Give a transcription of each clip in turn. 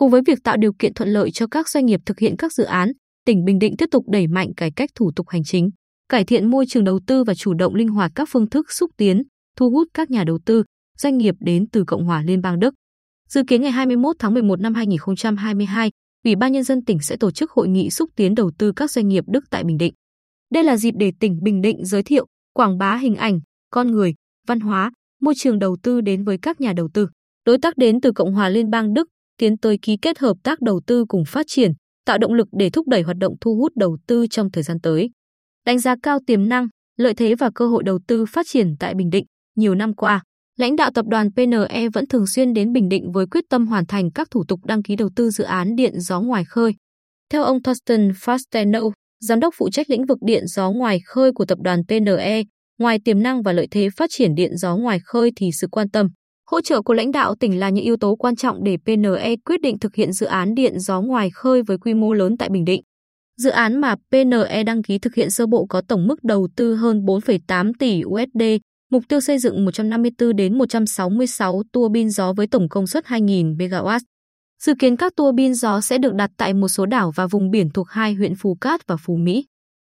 Cùng với việc tạo điều kiện thuận lợi cho các doanh nghiệp thực hiện các dự án, tỉnh Bình Định tiếp tục đẩy mạnh cải cách thủ tục hành chính, cải thiện môi trường đầu tư và chủ động linh hoạt các phương thức xúc tiến, thu hút các nhà đầu tư, doanh nghiệp đến từ Cộng hòa Liên bang Đức. Dự kiến ngày 21 tháng 11 năm 2022, Ủy ban Nhân dân tỉnh sẽ tổ chức hội nghị xúc tiến đầu tư các doanh nghiệp Đức tại Bình Định. Đây là dịp để tỉnh Bình Định giới thiệu, quảng bá hình ảnh, con người, văn hóa, môi trường đầu tư đến với các nhà đầu tư. Đối tác đến từ Cộng hòa Liên bang Đức tiến tới ký kết hợp tác đầu tư cùng phát triển, tạo động lực để thúc đẩy hoạt động thu hút đầu tư trong thời gian tới. Đánh giá cao tiềm năng, lợi thế và cơ hội đầu tư phát triển tại Bình Định nhiều năm qua, lãnh đạo tập đoàn PNE vẫn thường xuyên đến Bình Định với quyết tâm hoàn thành các thủ tục đăng ký đầu tư dự án điện gió ngoài khơi. Theo ông Thorsten Fasteno, giám đốc phụ trách lĩnh vực điện gió ngoài khơi của tập đoàn PNE, ngoài tiềm năng và lợi thế phát triển điện gió ngoài khơi thì sự quan tâm, hỗ trợ của lãnh đạo tỉnh là những yếu tố quan trọng để PNE quyết định thực hiện dự án điện gió ngoài khơi với quy mô lớn tại Bình Định. Dự án mà PNE đăng ký thực hiện sơ bộ có tổng mức đầu tư hơn 4,8 tỷ USD, mục tiêu xây dựng 154 đến 166 tua bin gió với tổng công suất 2.000 MW. Dự kiến các tua bin gió sẽ được đặt tại một số đảo và vùng biển thuộc hai huyện Phú Cát và Phú Mỹ.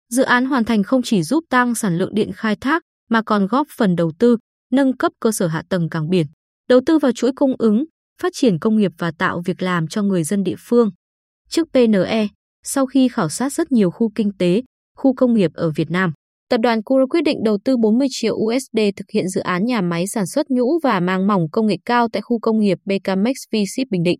Dự án hoàn thành không chỉ giúp tăng sản lượng điện khai thác mà còn góp phần đầu tư, nâng cấp cơ sở hạ tầng cảng biển, đầu tư vào chuỗi cung ứng, phát triển công nghiệp và tạo việc làm cho người dân địa phương. Trước PNE, sau khi khảo sát rất nhiều khu kinh tế, khu công nghiệp ở Việt Nam, tập đoàn Cura quyết định đầu tư 40 triệu USD thực hiện dự án nhà máy sản xuất nhũ và màng mỏng công nghệ cao tại khu công nghiệp BKMX v Bình Định.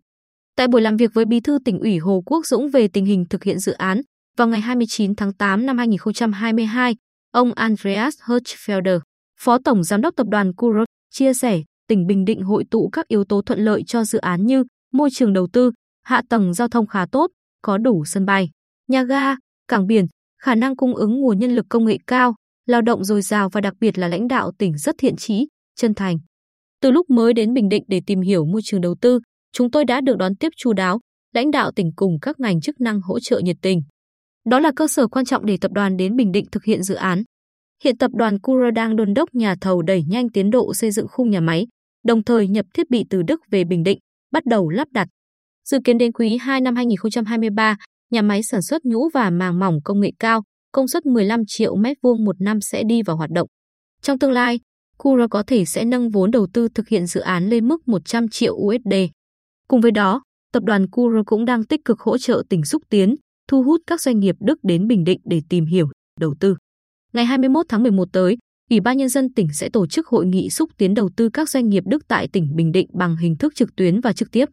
Tại buổi làm việc với Bí thư tỉnh ủy Hồ Quốc Dũng về tình hình thực hiện dự án, vào ngày 29 tháng 8 năm 2022, ông Andreas Hirschfelder, Phó Tổng Giám đốc Tập đoàn Cura, chia sẻ tỉnh Bình Định hội tụ các yếu tố thuận lợi cho dự án như môi trường đầu tư, hạ tầng giao thông khá tốt, có đủ sân bay, nhà ga, cảng biển, khả năng cung ứng nguồn nhân lực công nghệ cao, lao động dồi dào và đặc biệt là lãnh đạo tỉnh rất thiện trí, chân thành. Từ lúc mới đến Bình Định để tìm hiểu môi trường đầu tư, chúng tôi đã được đón tiếp chu đáo, lãnh đạo tỉnh cùng các ngành chức năng hỗ trợ nhiệt tình. Đó là cơ sở quan trọng để tập đoàn đến Bình Định thực hiện dự án. Hiện tập đoàn Cura đang đôn đốc nhà thầu đẩy nhanh tiến độ xây dựng khung nhà máy, đồng thời nhập thiết bị từ Đức về Bình Định, bắt đầu lắp đặt. Dự kiến đến quý 2 năm 2023, nhà máy sản xuất nhũ và màng mỏng công nghệ cao, công suất 15 triệu mét vuông một năm sẽ đi vào hoạt động. Trong tương lai, Cura có thể sẽ nâng vốn đầu tư thực hiện dự án lên mức 100 triệu USD. Cùng với đó, tập đoàn Cura cũng đang tích cực hỗ trợ tỉnh xúc tiến, thu hút các doanh nghiệp Đức đến Bình Định để tìm hiểu, đầu tư. Ngày 21 tháng 11 tới, Ủy ban Nhân dân tỉnh sẽ tổ chức hội nghị xúc tiến đầu tư các doanh nghiệp Đức tại tỉnh Bình Định bằng hình thức trực tuyến và trực tiếp.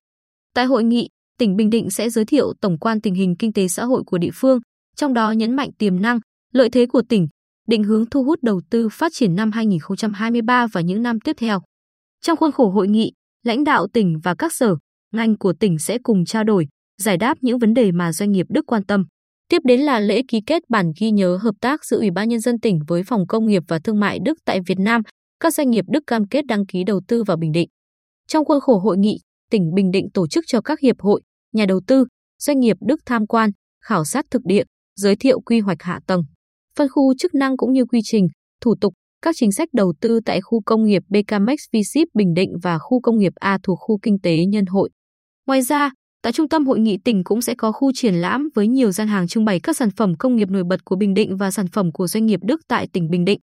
Tại hội nghị, tỉnh Bình Định sẽ giới thiệu tổng quan tình hình kinh tế xã hội của địa phương, trong đó nhấn mạnh tiềm năng, lợi thế của tỉnh, định hướng thu hút đầu tư phát triển năm 2023 và những năm tiếp theo. Trong khuôn khổ hội nghị, lãnh đạo tỉnh và các sở, ngành của tỉnh sẽ cùng trao đổi, giải đáp những vấn đề mà doanh nghiệp Đức quan tâm. Tiếp đến là lễ ký kết bản ghi nhớ hợp tác giữa Ủy ban Nhân dân tỉnh với Phòng Công nghiệp và Thương mại Đức tại Việt Nam. Các doanh nghiệp Đức cam kết đăng ký đầu tư vào Bình Định. Trong khuôn khổ hội nghị, tỉnh Bình Định tổ chức cho các hiệp hội, nhà đầu tư, doanh nghiệp Đức tham quan, khảo sát thực địa, giới thiệu quy hoạch hạ tầng, phân khu chức năng cũng như quy trình, thủ tục, các chính sách đầu tư tại khu công nghiệp BKMX v Bình Định và khu công nghiệp A thuộc khu kinh tế Nhân hội. Ngoài ra, Tại trung tâm hội nghị tỉnh cũng sẽ có khu triển lãm với nhiều gian hàng trưng bày các sản phẩm công nghiệp nổi bật của Bình Định và sản phẩm của doanh nghiệp Đức tại tỉnh Bình Định.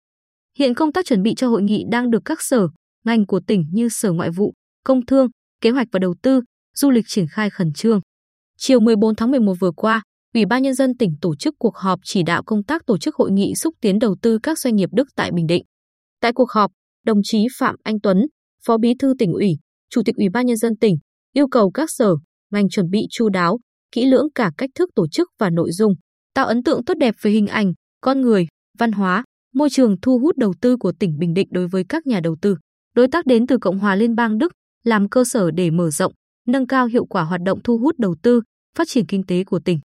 Hiện công tác chuẩn bị cho hội nghị đang được các sở, ngành của tỉnh như Sở Ngoại vụ, Công thương, Kế hoạch và Đầu tư, Du lịch triển khai khẩn trương. Chiều 14 tháng 11 vừa qua, Ủy ban Nhân dân tỉnh tổ chức cuộc họp chỉ đạo công tác tổ chức hội nghị xúc tiến đầu tư các doanh nghiệp Đức tại Bình Định. Tại cuộc họp, đồng chí Phạm Anh Tuấn, Phó Bí thư tỉnh ủy, Chủ tịch Ủy ban Nhân dân tỉnh yêu cầu các sở, ngành chuẩn bị chu đáo, kỹ lưỡng cả cách thức tổ chức và nội dung, tạo ấn tượng tốt đẹp về hình ảnh, con người, văn hóa, môi trường thu hút đầu tư của tỉnh Bình Định đối với các nhà đầu tư, đối tác đến từ Cộng hòa Liên bang Đức, làm cơ sở để mở rộng, nâng cao hiệu quả hoạt động thu hút đầu tư, phát triển kinh tế của tỉnh.